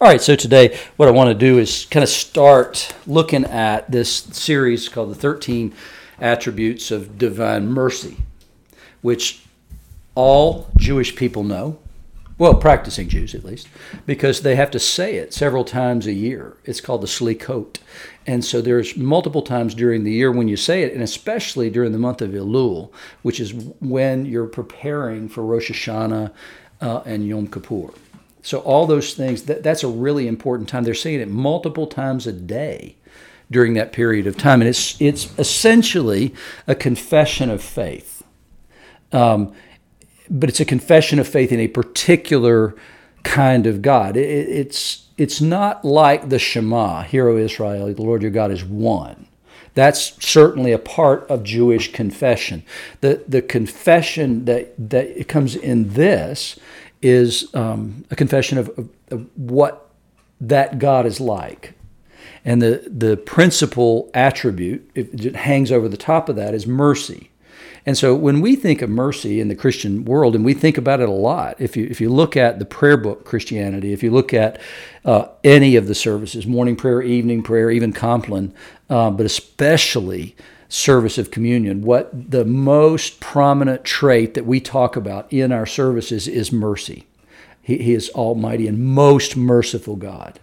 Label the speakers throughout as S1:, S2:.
S1: All right, so today what I want to do is kind of start looking at this series called the 13 Attributes of Divine Mercy, which all Jewish people know, well, practicing Jews at least, because they have to say it several times a year. It's called the Slichot. And so there's multiple times during the year when you say it, and especially during the month of Elul, which is when you're preparing for Rosh Hashanah uh, and Yom Kippur. So all those things, that, that's a really important time. They're saying it multiple times a day during that period of time. And it's, it's essentially a confession of faith. Um, but it's a confession of faith in a particular kind of God. It, it's, it's not like the Shema, Hear, O Israel, the Lord your God is one. That's certainly a part of Jewish confession. The, the confession that, that comes in this is um, a confession of, of, of, what that God is like. And the, the principal attribute, it hangs over the top of that, is mercy. And so when we think of mercy in the Christian world, and we think about it a lot, if you, if you look at the prayer book Christianity, if you look at uh, any of the services, morning prayer, evening prayer, even Compline, uh, but especially service of communion, what the most prominent trait that we talk about in our services is mercy. He, he is almighty and most merciful God.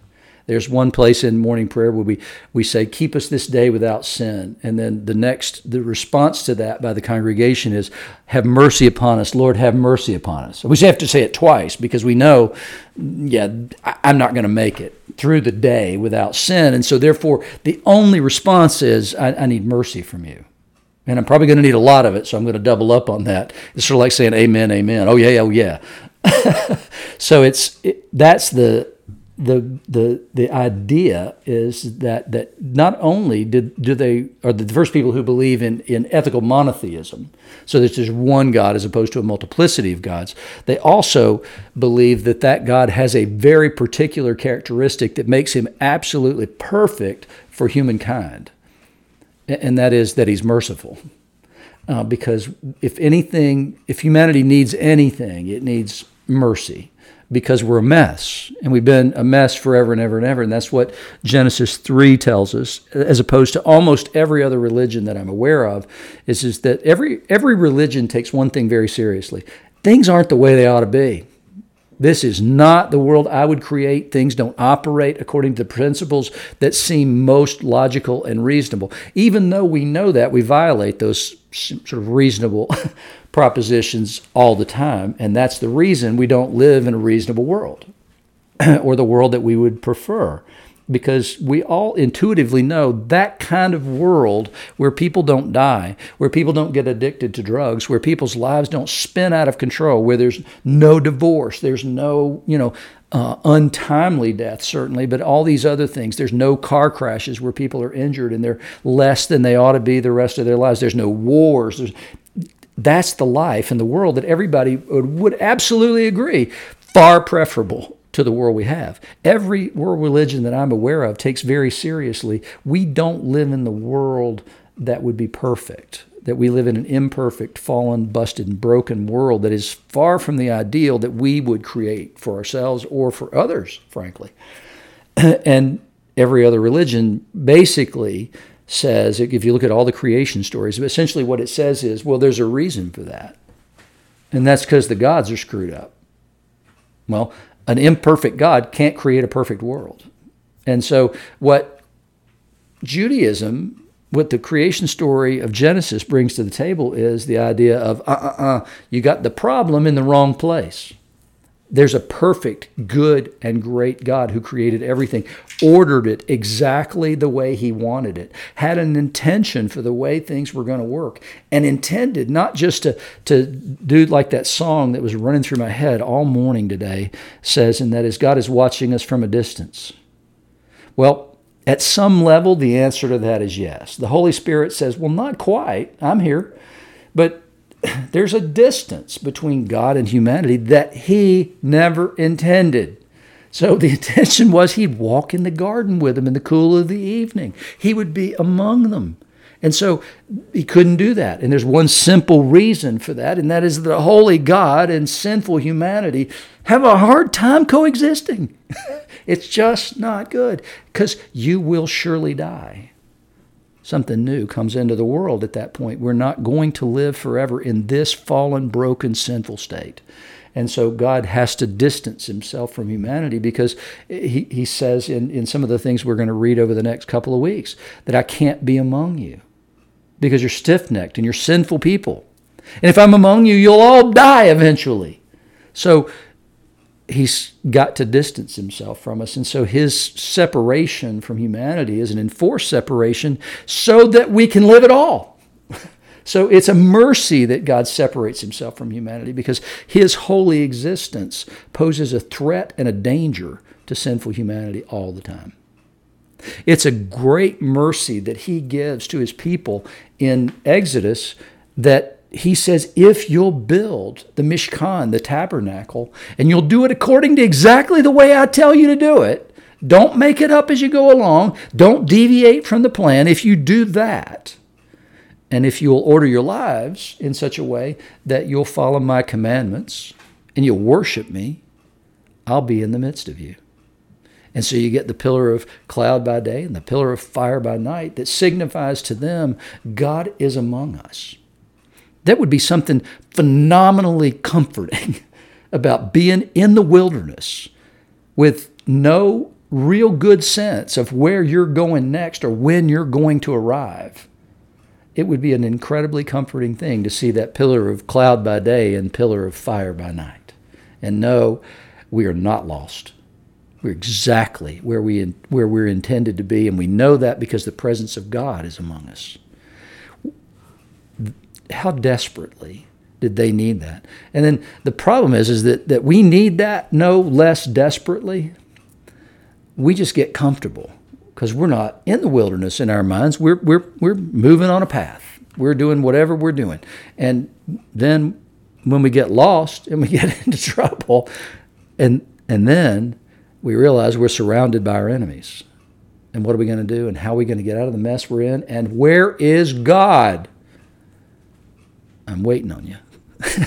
S1: There's one place in morning prayer where we, we say, Keep us this day without sin. And then the next, the response to that by the congregation is, Have mercy upon us. Lord, have mercy upon us. We have to say it twice because we know, yeah, I'm not going to make it through the day without sin. And so, therefore, the only response is, I, I need mercy from you. And I'm probably going to need a lot of it, so I'm going to double up on that. It's sort of like saying amen, amen. Oh, yeah, oh, yeah. so it's it, that's the the the the idea is that that not only did do they are the first people who believe in in ethical monotheism, so there's just one God as opposed to a multiplicity of gods. They also believe that that God has a very particular characteristic that makes him absolutely perfect for humankind, and that is that he's merciful. Uh, because if anything, if humanity needs anything, it needs mercy because we're a mess and we've been a mess forever and ever and ever. And that's what Genesis 3 tells us, as opposed to almost every other religion that I'm aware of, is, is that every, every religion takes one thing very seriously. Things aren't the way they ought to be. This is not the world I would create. Things don't operate according to the principles that seem most logical and reasonable. Even though we know that, we violate those sort of reasonable propositions all the time. And that's the reason we don't live in a reasonable world or the world that we would prefer. Because we all intuitively know that kind of world where people don't die, where people don't get addicted to drugs, where people's lives don't spin out of control, where there's no divorce, there's no, you know, uh, untimely death, certainly, but all these other things. There's no car crashes where people are injured and they're less than they ought to be the rest of their lives. There's no wars. There's, that's the life in the world that everybody would, would absolutely agree far preferable to the world we have. Every world religion that I'm aware of takes very seriously we don't live in the world that would be perfect. That we live in an imperfect, fallen, busted, and broken world that is far from the ideal that we would create for ourselves or for others, frankly. and every other religion basically says, if you look at all the creation stories, essentially what it says is, well, there's a reason for that. And that's because the gods are screwed up. Well, an imperfect God can't create a perfect world. And so, what Judaism, what the creation story of Genesis brings to the table is the idea of, uh uh uh, you got the problem in the wrong place. There's a perfect, good, and great God who created everything, ordered it exactly the way He wanted it, had an intention for the way things were going to work, and intended not just to, to do like that song that was running through my head all morning today says, and that is, God is watching us from a distance. Well, at some level, the answer to that is yes. The Holy Spirit says, well, not quite. I'm here. But there's a distance between God and humanity that he never intended. So the intention was he'd walk in the garden with them in the cool of the evening. He would be among them. And so he couldn't do that. And there's one simple reason for that, and that is that holy God and sinful humanity have a hard time coexisting. it's just not good because you will surely die. Something new comes into the world at that point. We're not going to live forever in this fallen, broken, sinful state. And so God has to distance himself from humanity because he, he says in, in some of the things we're going to read over the next couple of weeks that I can't be among you because you're stiff necked and you're sinful people. And if I'm among you, you'll all die eventually. So he's got to distance himself from us. And so his separation from humanity is an enforced separation so that we can live at all. So it's a mercy that God separates himself from humanity because his holy existence poses a threat and a danger to sinful humanity all the time. It's a great mercy that he gives to his people in Exodus that he says, if you'll build the Mishkan, the tabernacle, and you'll do it according to exactly the way I tell you to do it, don't make it up as you go along, don't deviate from the plan. If you do that, and if you'll order your lives in such a way that you'll follow my commandments and you'll worship me, I'll be in the midst of you. And so you get the pillar of cloud by day and the pillar of fire by night that signifies to them God is among us. That would be something phenomenally comforting about being in the wilderness with no real good sense of where you're going next or when you're going to arrive. It would be an incredibly comforting thing to see that pillar of cloud by day and pillar of fire by night and know we are not lost. We're exactly where, we, where we're intended to be, and we know that because the presence of God is among us how desperately did they need that? And then the problem is, is that, that we need that no less desperately. We just get comfortable because we're not in the wilderness in our minds. We're, we're, we're moving on a path. We're doing whatever we're doing. And then when we get lost and we get into trouble, and, and then we realize we're surrounded by our enemies. And what are we going to do? And how are we going to get out of the mess we're in? And where is God? I'm waiting on you.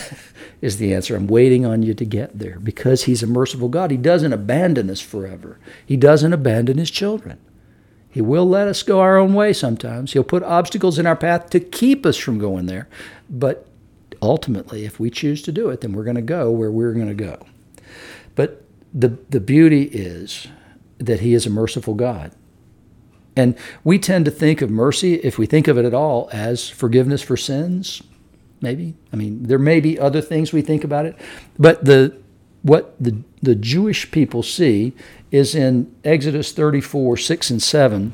S1: is the answer. I'm waiting on you to get there because He's a merciful God. He doesn't abandon us forever, He doesn't abandon His children. He will let us go our own way sometimes. He'll put obstacles in our path to keep us from going there. But ultimately, if we choose to do it, then we're going to go where we're going to go. But the, the beauty is that He is a merciful God. And we tend to think of mercy, if we think of it at all, as forgiveness for sins, maybe. I mean, there may be other things we think about it, but the what the the Jewish people see is in Exodus 34, 6 and 7,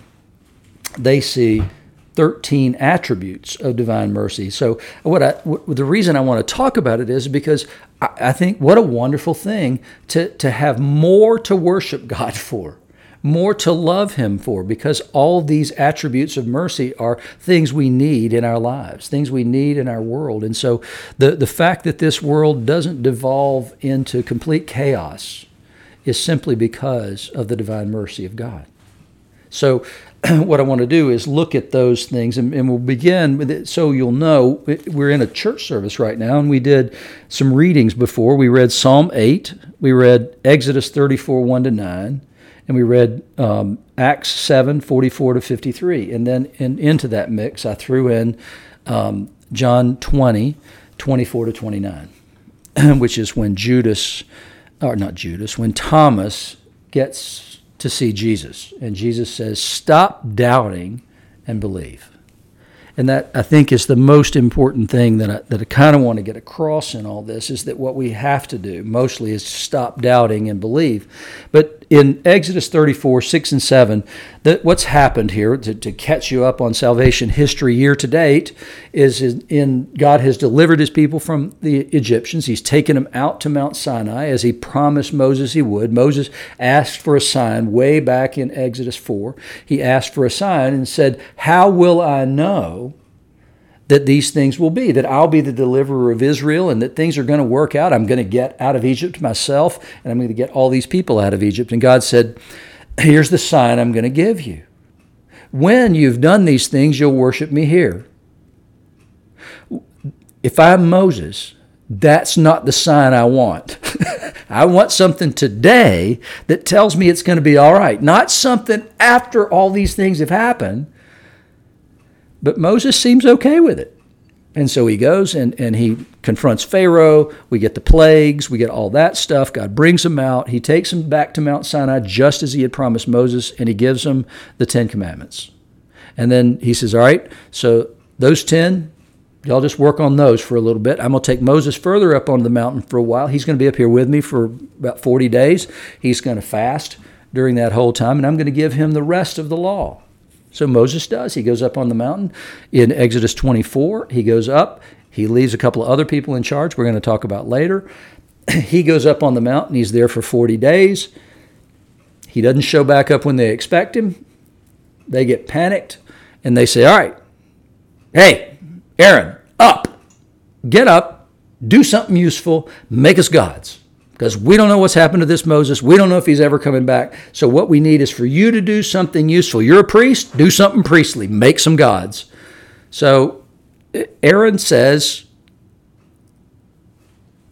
S1: they see 13 attributes of divine mercy. So what I the reason I want to talk about it is because I, I think what a wonderful thing to to have more to worship God for more to love Him for, because all these attributes of mercy are things we need in our lives, things we need in our world. And so the, the fact that this world doesn't devolve into complete chaos is simply because of the divine mercy of God. So, what I want to do is look at those things, and, and, we'll begin with it so you'll know. We're in a church service right now, and we did some readings before. We read Psalm 8, we read Exodus 34, 1 to 9, and we read um, Acts 7 44 to 53. And then in, into that mix, I threw in um, John 20 24 to 29, which is when Judas, or not Judas, when Thomas gets to see Jesus. And Jesus says, Stop doubting and believe. And that I think is the most important thing that I, that I kind of want to get across in all this is that what we have to do mostly is stop doubting and believe. But in Exodus 34, 6 and 7, that what's happened here to, to catch you up on salvation history year to date is in, in God has delivered his people from the Egyptians. He's taken them out to Mount Sinai as he promised Moses he would. Moses asked for a sign way back in Exodus 4. He asked for a sign and said, How will I know that these things will be, that I'll be the deliverer of Israel and that things are going to work out. I'm going to get out of Egypt myself and I'm going to get all these people out of Egypt. And God said, Here's the sign I'm going to give you. When you've done these things, you'll worship me here. If I'm Moses, that's not the sign I want. I want something today that tells me it's going to be all right, not something after all these things have happened. But Moses seems okay with it. And so he goes and, and he confronts Pharaoh. We get the plagues, we get all that stuff. God brings him out. He takes him back to Mount Sinai just as he had promised Moses, and he gives him the Ten Commandments. And then he says, All right, so those 10, y'all just work on those for a little bit. I'm going to take Moses further up on the mountain for a while. He's going to be up here with me for about 40 days. He's going to fast during that whole time, and I'm going to give him the rest of the law. So Moses does. He goes up on the mountain in Exodus 24. He goes up. He leaves a couple of other people in charge, we're going to talk about later. he goes up on the mountain. He's there for 40 days. He doesn't show back up when they expect him. They get panicked and they say, All right, hey, Aaron, up, get up, do something useful, make us gods because we don't know what's happened to this Moses. We don't know if he's ever coming back. So, what we need is for you to do something useful. You're a priest, do something priestly, make some gods. So, Aaron says,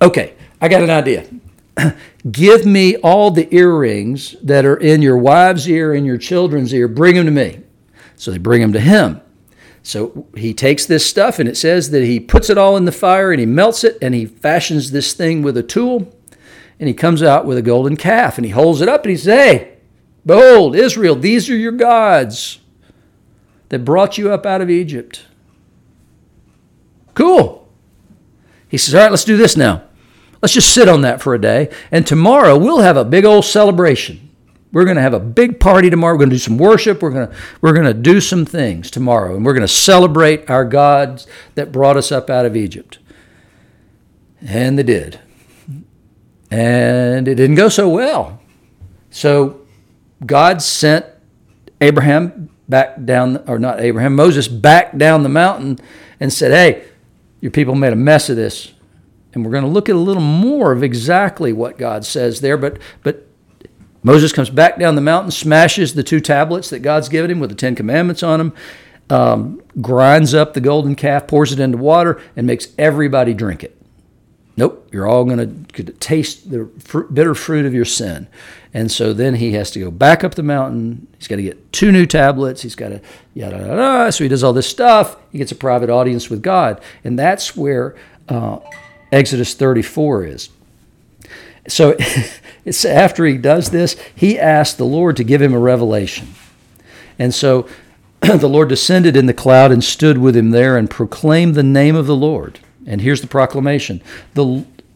S1: Okay, I got an idea. Give me all the earrings that are in your wife's ear and your children's ear. Bring them to me. So, they bring them to him. So he takes this stuff and it says that he puts it all in the fire and he melts it and he fashions this thing with a tool and he comes out with a golden calf and he holds it up and he says, Hey, behold, Israel, these are your gods that brought you up out of Egypt. Cool. He says, All right, let's do this now. Let's just sit on that for a day. And tomorrow we'll have a big old celebration. We're going to have a big party tomorrow. We're going to do some worship. We're going to, we're going to do some things tomorrow. And we're going to celebrate our gods that brought us up out of Egypt. And they did and it didn't go so well. So God sent Abraham back down, or not Abraham, Moses back down the mountain and said, Hey, your people made a mess of this. And we're going to look at a little more of exactly what God says there. But, but Moses comes back down the mountain, smashes the two tablets that God's given him with the Ten Commandments on them, um, grinds up the golden calf, pours it into water, and makes everybody drink it. You're all going to taste the bitter fruit of your sin. And so then he has to go back up the mountain. He's got to get two new tablets. He's got to yada yada. yada. So he does all this stuff. He gets a private audience with God, and that's where uh, Exodus 34 is. So it's after he does this, he asked the Lord to give him a revelation, and so the Lord descended in the cloud and stood with him there and proclaimed the name of the Lord. And here's the proclamation The,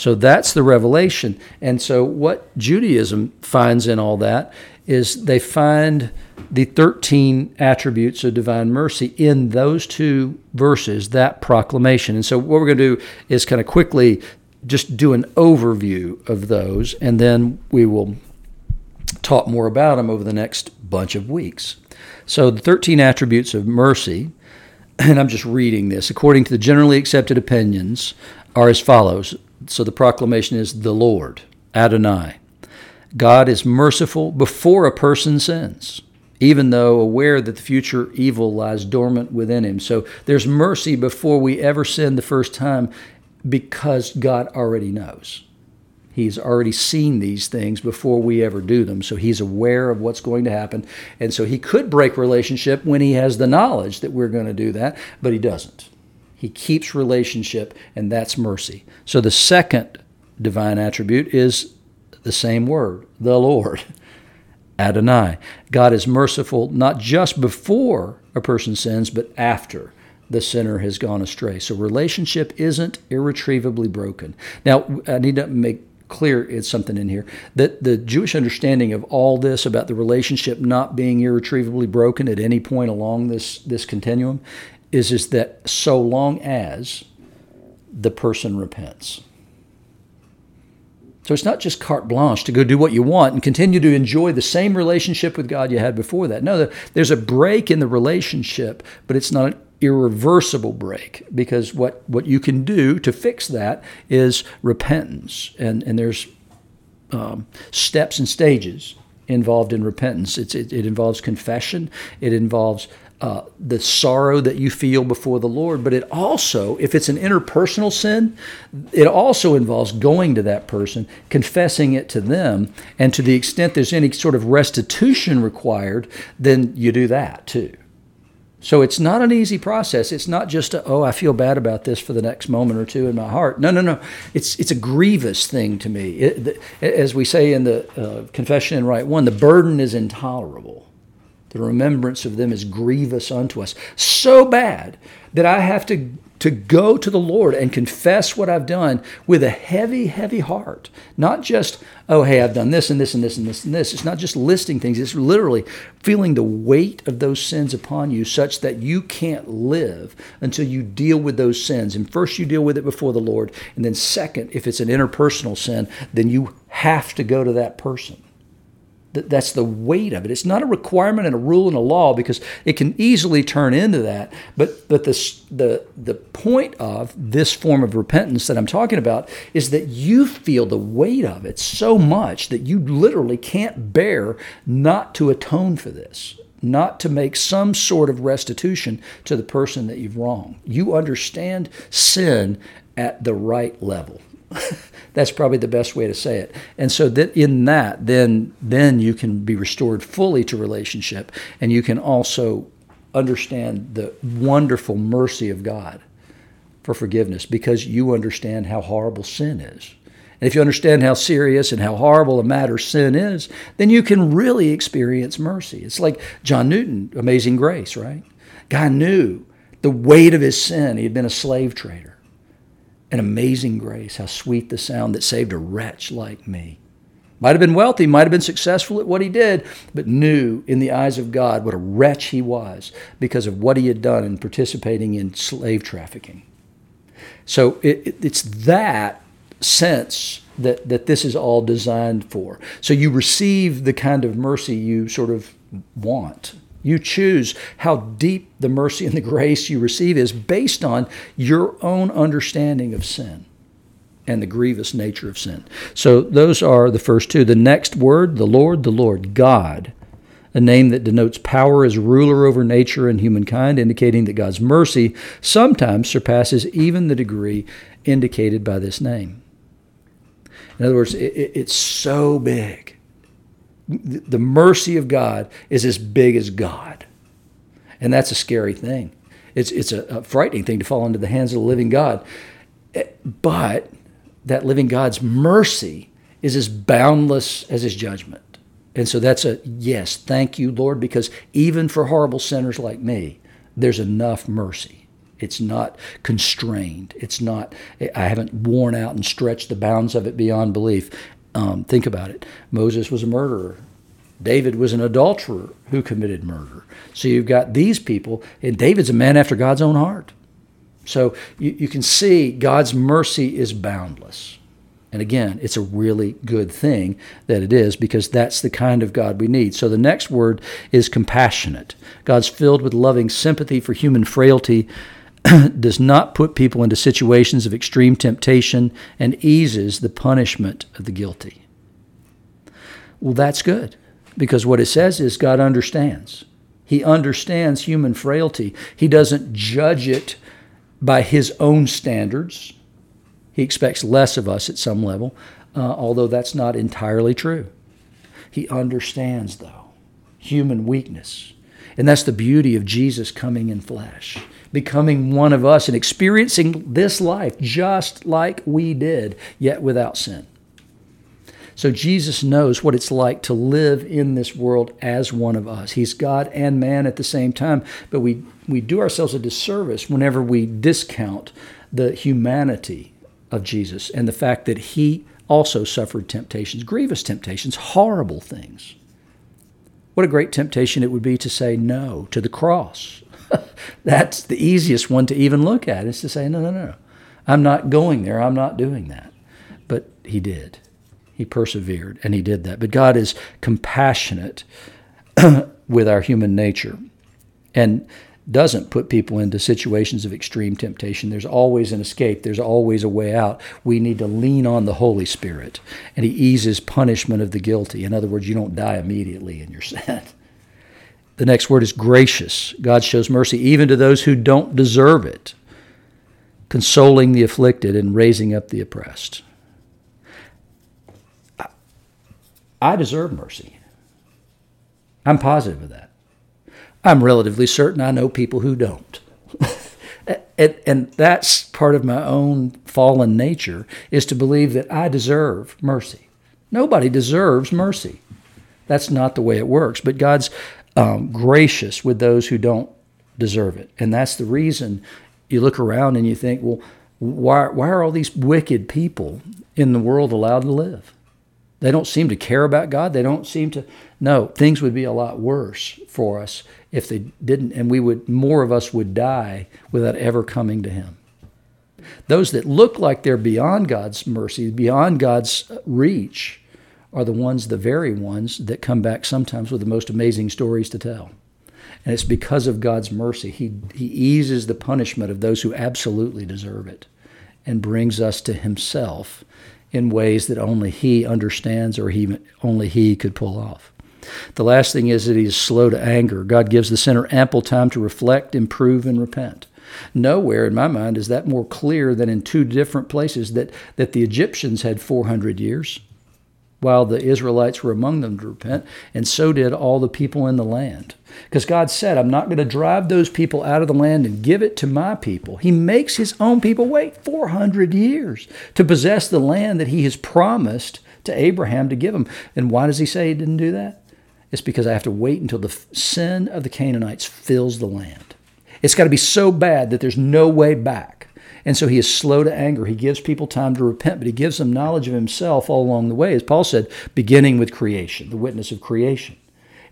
S1: So that's the revelation. And so what Judaism finds in all that is they find the 13 attributes of divine mercy in those two verses, that proclamation. And so what we're going to do is kind of quickly just do an overview of those, and then we will talk more about them over the next bunch of weeks. So the 13 attributes of mercy, and I'm just reading this, according to the generally accepted opinions, are as follows so the proclamation is the Lord, Adonai. God is merciful before a person sins, even though aware that the future evil lies dormant within him. So there's mercy before we ever sin the first time because God already knows. He's already seen these things before we ever do them. So he's aware of what's going to happen. And so he could break relationship when he has the knowledge that we're going to do that, but he doesn't. He keeps relationship, and that's mercy. So the second divine attribute is the same word, the Lord, Adonai. God is merciful not just before a person sins, but after the sinner has gone astray. So relationship isn't irretrievably broken. Now, I need to make clear it's something in here that the Jewish understanding of all this about the relationship not being irretrievably broken at any point along this this continuum is is that so long as the person repents. So it's not just carte blanche to go do what you want and continue to enjoy the same relationship with God you had before that. No, there's a break in the relationship, but it's not an irreversible break because what, what you can do to fix that is repentance. And, and there's um, steps and stages involved in repentance. It's, it, it involves confession, it involves uh, the sorrow that you feel before the Lord, but it also, if it's an interpersonal sin, it also involves going to that person, confessing it to them, and to the extent there's any sort of restitution required, then you do that too. So it's not an easy process. It's not just a, oh, I feel bad about this for the next moment or two in my heart. No, no, no. It's it's a grievous thing to me. It, as we say in the uh, Confession in Rite One, the burden is intolerable. The remembrance of them is grievous unto us. So bad that I have to, to go to the Lord and confess what I've done with a heavy, heavy heart. Not just, oh, hey, I've done this and this and this and this and this. It's not just listing things, it's literally feeling the weight of those sins upon you such that you can't live until you deal with those sins. And first, you deal with it before the Lord. And then, second, if it's an interpersonal sin, then you have to go to that person that's the weight of it. It's not a requirement and a rule and a law because it can easily turn into that. But but the the the point of this form of repentance that I'm talking about is that you feel the weight of it so much that you literally can't bear not to atone for this, not to make some sort of restitution to the person that you've wronged. You understand sin at the right level. That's probably the best way to say it. And so that in that, then then you can be restored fully to relationship, and you can also understand the wonderful mercy of God for forgiveness because you understand how horrible sin is. And if you understand how serious and how horrible a matter sin is, then you can really experience mercy. It's like John Newton, Amazing Grace, right? Guy knew the weight of his sin. He had been a slave trader an amazing grace, how sweet the sound that saved a wretch like me. Might have been wealthy, might have been successful at what he did, but knew in the eyes of God what a wretch he was because of what he had done in participating in slave trafficking. So it, it's that sense that, that this is all designed for. So you receive the kind of mercy you sort of want you choose how deep the mercy and the grace you receive is based on your own understanding of sin and the grievous nature of sin. So those are the first two. The next word, the Lord, the Lord, God, a name that denotes power as ruler over nature and humankind, indicating that God's mercy sometimes surpasses even the degree indicated by this name. In other words, it, it's so big the mercy of God is as big as God. And that's a scary thing. It's, it's a, a frightening thing to fall into the hands of the living God. Eh, but that living God's mercy is as boundless as his judgment. And so that's a yes, thank you, Lord, because even for horrible sinners like me, there's enough mercy. It's not constrained. It's not, I haven't worn out and stretched the bounds of it beyond belief. Um, think about it. Moses was a murderer. David was an adulterer who committed murder. So you've got these people, and David's a man after God's own heart. So you, you can see God's mercy is boundless. And again, it's a really good thing that it is because that's the kind of God we need. So the next word is compassionate. God's filled with loving sympathy for human frailty does not put people into situations of extreme temptation and eases the punishment of the guilty. Well, that's good because what it says is God understands. He understands human frailty. He doesn't judge it by his own standards. He expects less of us at some level, uh, although that's not entirely true. He understands, though, human weakness. And that's the beauty of Jesus coming in flesh becoming one of us and experiencing this life just like we did, yet without sin. So Jesus knows what it's like to live in this world as one of us. He's God and man at the same time, but we, we do ourselves a disservice whenever we discount the humanity of Jesus and the fact that he also suffered temptations, grievous temptations, horrible things. What a great temptation it would be to say no to the cross, that's the easiest one to even look at is to say, no, no, no. I'm not going there. I'm not doing that. But he did. He persevered and he did that. But God is compassionate with our human nature and doesn't put people into situations of extreme temptation. There's always an escape, there's always a way out. We need to lean on the Holy Spirit, and He eases punishment of the guilty. In other words, you don't die immediately in your sin. The next word is gracious. God shows mercy even to those who don't deserve it, consoling the afflicted and raising up the oppressed. I deserve mercy. I'm positive of that. I'm relatively certain I know people who don't. and, and that's part of my own fallen nature is to believe that I deserve mercy. Nobody deserves mercy. That's not the way it works. But God's um, gracious with those who don't deserve it. And that's the reason you look around and you think, well, why, why are all these wicked people in the world allowed to live? They don't seem to care about God. They don't seem to. No, things would be a lot worse for us if they didn't, and we would more of us would die without ever coming to Him. Those that look like they're beyond God's mercy, beyond God's reach, are the ones, the very ones that come back sometimes with the most amazing stories to tell. And it's because of God's mercy. He, he eases the punishment of those who absolutely deserve it and brings us to Himself in ways that only He understands or he, only He could pull off. The last thing is that He is slow to anger. God gives the sinner ample time to reflect, improve, and repent. Nowhere in my mind is that more clear than in two different places that, that the Egyptians had 400 years while the Israelites were among them to repent, and so did all the people in the land. Because God said, I'm not going to drive those people out of the land and give it to my people. He makes his own people wait 400 years to possess the land that he has promised to Abraham to give them. And why does he say he didn't do that? It's because I have to wait until the sin of the Canaanites fills the land. It's got to be so bad that there's no way back. And so he is slow to anger. He gives people time to repent, but he gives them knowledge of himself all along the way, as Paul said, beginning with creation, the witness of creation.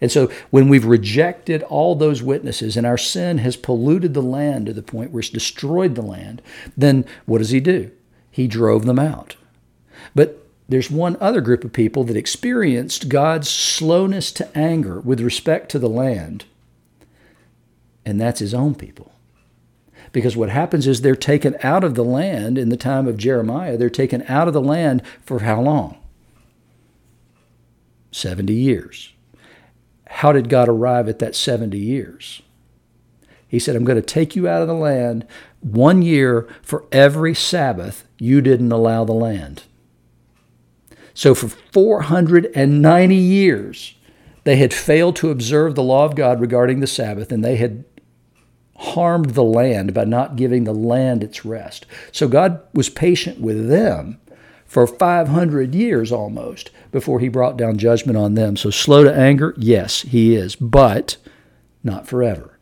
S1: And so when we've rejected all those witnesses and our sin has polluted the land to the point where it's destroyed the land, then what does he do? He drove them out. But there's one other group of people that experienced God's slowness to anger with respect to the land, and that's his own people. Because what happens is they're taken out of the land in the time of Jeremiah. They're taken out of the land for how long? 70 years. How did God arrive at that 70 years? He said, I'm going to take you out of the land one year for every Sabbath you didn't allow the land. So for 490 years, they had failed to observe the law of God regarding the Sabbath, and they had harmed the land by not giving the land its rest. So God was patient with them for 500 years almost before he brought down judgment on them. So slow to anger, yes, he is, but not forever.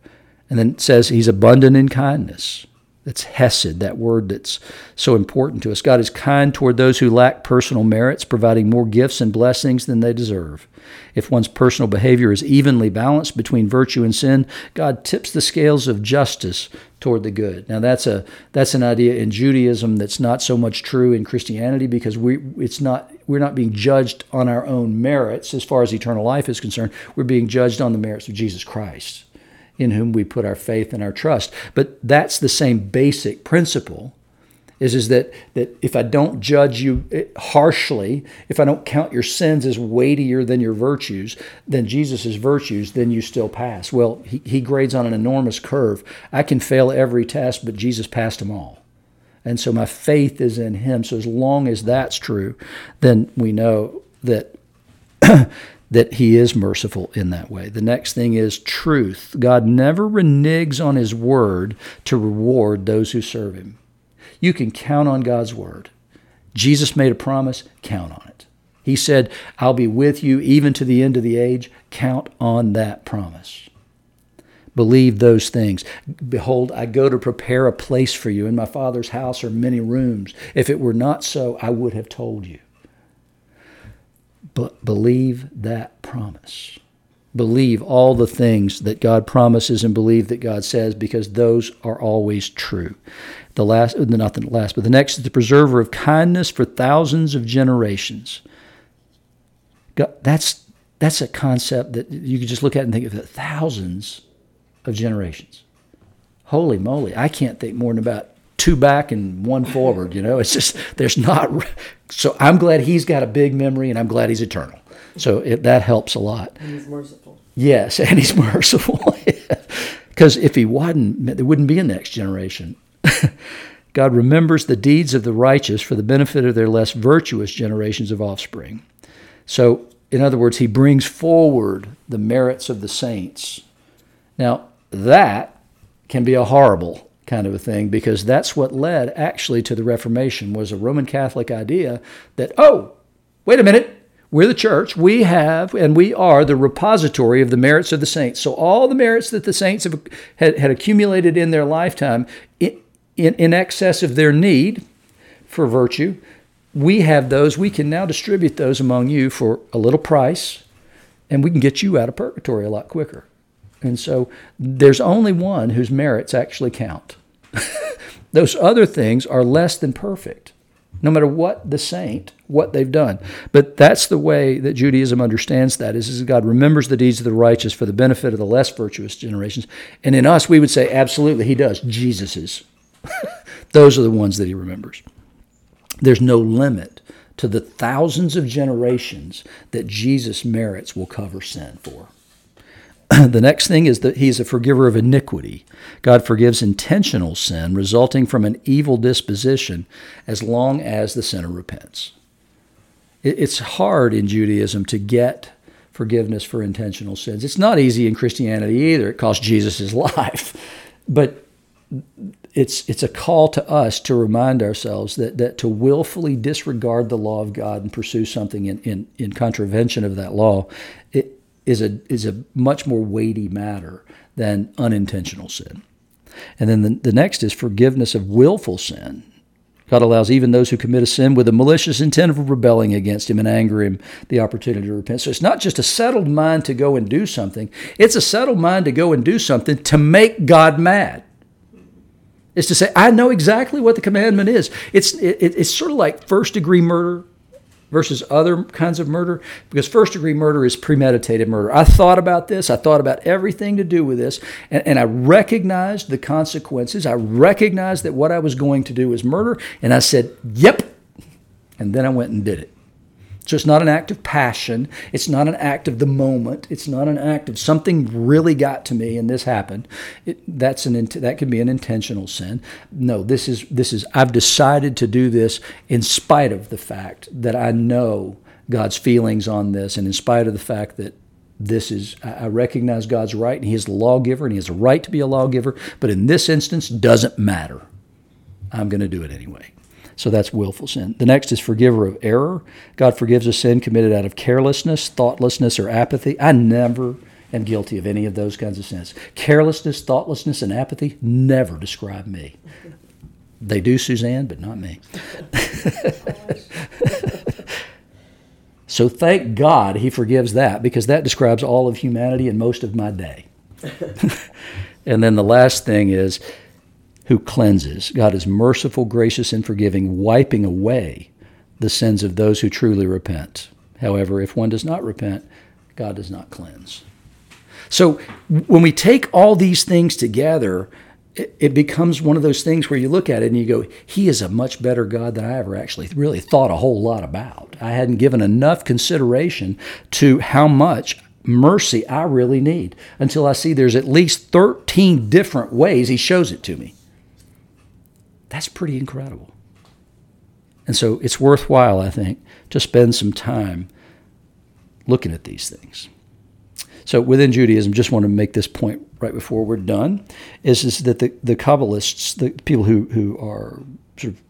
S1: And then it says he's abundant in kindness. That's Hesed, that word that's so important to us. God is kind toward those who lack personal merits, providing more gifts and blessings than they deserve. If one's personal behavior is evenly balanced between virtue and sin, God tips the scales of justice toward the good. Now that's a that's an idea in Judaism that's not so much true in Christianity because we it's not we're not being judged on our own merits as far as eternal life is concerned. We're being judged on the merits of Jesus Christ in whom we put our faith and our trust. But that's the same basic principle is, is that, that if I don't judge you eh, harshly, if I don't count your sins as weightier than your virtues, than Jesus' virtues, then you still pass. Well, he, he grades on an enormous curve. I can fail every test, but Jesus passed them all. And so my faith is in him. So as long as that's true, then we know that that he is merciful in that way. The next thing is truth. God never reneges on his word to reward those who serve him. You can count on God's word. Jesus made a promise, count on it. He said, I'll be with you even to the end of the age. Count on that promise. Believe those things. Behold, I go to prepare a place for you. In my Father's house are many rooms. If it were not so, I would have told you. But believe that promise. believe all the things that God promises and believe that God says because those are always true. The last, uh, not the last, but the next is the preserver of kindness for thousands of generations. God, that's that's a concept that you could just look at and think of it, thousands of generations. Holy moly, I can't think more than about two back and one forward. You know, it's just there's not. So I'm glad he's got a big memory, and I'm glad he's eternal. So it, that helps a lot.
S2: And he's merciful.
S1: Yes, and he's merciful. Because if he wasn't, there wouldn't be a next generation. God remembers the deeds of the righteous for the benefit of their less virtuous generations of offspring. So, in other words, he brings forward the merits of the saints. Now, that can be a horrible kind of a thing because that's what led actually to the Reformation was a Roman Catholic idea that, oh, wait a minute, we're the church. We have and we are the repository of the merits of the saints. So all the merits that the saints have, had, had accumulated in their lifetime, in, in, in excess of their need for virtue, we have those. We can now distribute those among you for a little price, and we can get you out of purgatory a lot quicker. And so there's only one whose merits actually count. those other things are less than perfect no matter what the saint, what they've done. But that's the way that Judaism understands that is, is God remembers the deeds of the righteous for the benefit of the less virtuous generations. And in us, we would say, absolutely, he does. Jesus's. Those are the ones that he remembers. There's no limit to the thousands of generations that Jesus' merits will cover sin for. the next thing is that he's a forgiver of iniquity. God forgives intentional sin resulting from an evil disposition as long as the sinner repents. It's hard in Judaism to get forgiveness for intentional sins. It's not easy in Christianity either. It cost Jesus his life. But it's it's a call to us to remind ourselves that that to willfully disregard the law of God and pursue something in, in, in contravention of that law, it, is a is a much more weighty matter than unintentional sin. And then the, the next is forgiveness of willful sin. God allows even those who commit a sin with a malicious intent of rebelling against Him and anger Him the opportunity to repent. So it's not just a settled mind to go and do something, it's a settled mind to go and do something to make God mad. It's to say, I know exactly what the commandment is. It's, it, it's sort of like first degree murder versus other kinds of murder because first degree murder is premeditated murder. I thought about this, I thought about everything to do with this, and, and, I recognized the consequences. I recognized that what I was going to do was murder, and I said, Yep. And then I went and did it. So it's not an act of passion. It's not an act of the moment. It's not an act of something really got to me and this happened. It, that's an that can be an intentional sin. No, this is this is I've decided to do this in spite of the fact that I know God's feelings on this, and in spite of the fact that this is I recognize God's right, and He is the lawgiver, and He has a right to be a lawgiver. But in this instance, doesn't matter. I'm going to do it anyway. So that's willful sin. The next is forgiver of error. God forgives a sin committed out of carelessness, thoughtlessness, or apathy. I never am guilty of any of those kinds of sins. Carelessness, thoughtlessness, and apathy never describe me. They do, Suzanne, but not me. so thank God he forgives that because that describes all of humanity and most of my day. and then the last thing is who cleanses. God is merciful, gracious, and forgiving, wiping away the sins of those who truly repent. However, if one does not repent, God does not cleanse. So when we take all these things together, it, becomes one of those things where you look at it and you go, He is a much better God than I ever actually really thought a whole lot about. I hadn't given enough consideration to how much mercy I really need until I see there's at least 13 different ways He shows it to me. That's pretty incredible. And so it's worthwhile, I think, to spend some time looking at these things. So within Judaism, just want to make this point right before we're done, is, is that the, the Kabbalists, the people who, who are sort of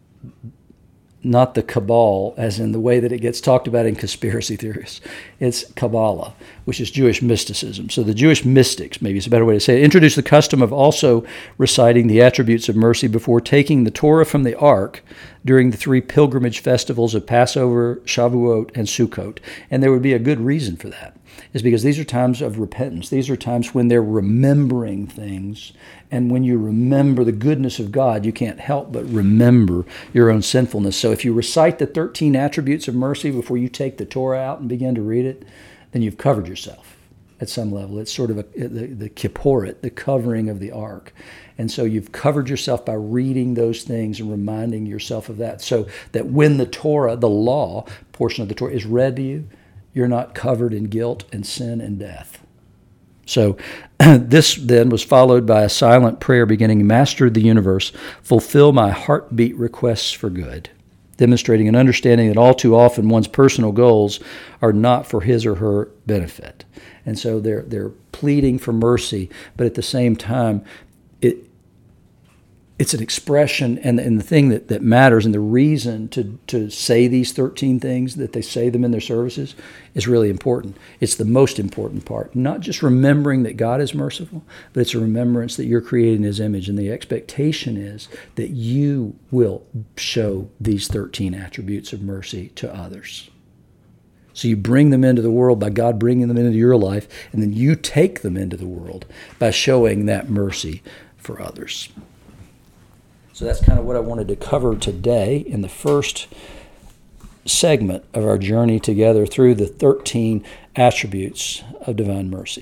S1: not the cabal as in the way that it gets talked about in conspiracy theories. It's Kabbalah, which is Jewish mysticism. So the Jewish mystics, maybe it's a better way to say it, introduced the custom of also reciting the attributes of mercy before taking the Torah from the ark during the three pilgrimage festivals of Passover, Shavuot, and Sukkot. And there would be a good reason for that. Is because these are times of repentance. These are times when they're remembering things. And when you remember the goodness of God, you can't help but remember your own sinfulness. So if you recite the 13 attributes of mercy before you take the Torah out and begin to read it, then you've covered yourself at some level. It's sort of a, the, the kipporit, the covering of the ark. And so you've covered yourself by reading those things and reminding yourself of that. So that when the Torah, the law portion of the Torah, is read to you, you're not covered in guilt and sin and death. So this then was followed by a silent prayer beginning Master of the universe, fulfill my heartbeat requests for good, demonstrating an understanding that all too often one's personal goals are not for his or her benefit. And so they're, they're pleading for mercy, but at the same time, it, it's an expression and, and the thing that, that matters and the reason to, to say these 13 things that they say them in their services is really important. It's the most important part. Not just remembering that god is merciful but it's a remembrance that you're created in his image. And the expectation is that you will show these 13 attributes of mercy to others. So you bring them into the world by God bringing them into your life, and then you take them into the world by showing that mercy for others. So that's kind of what I wanted to cover today in the first segment of our journey together through the 13 attributes of divine mercy.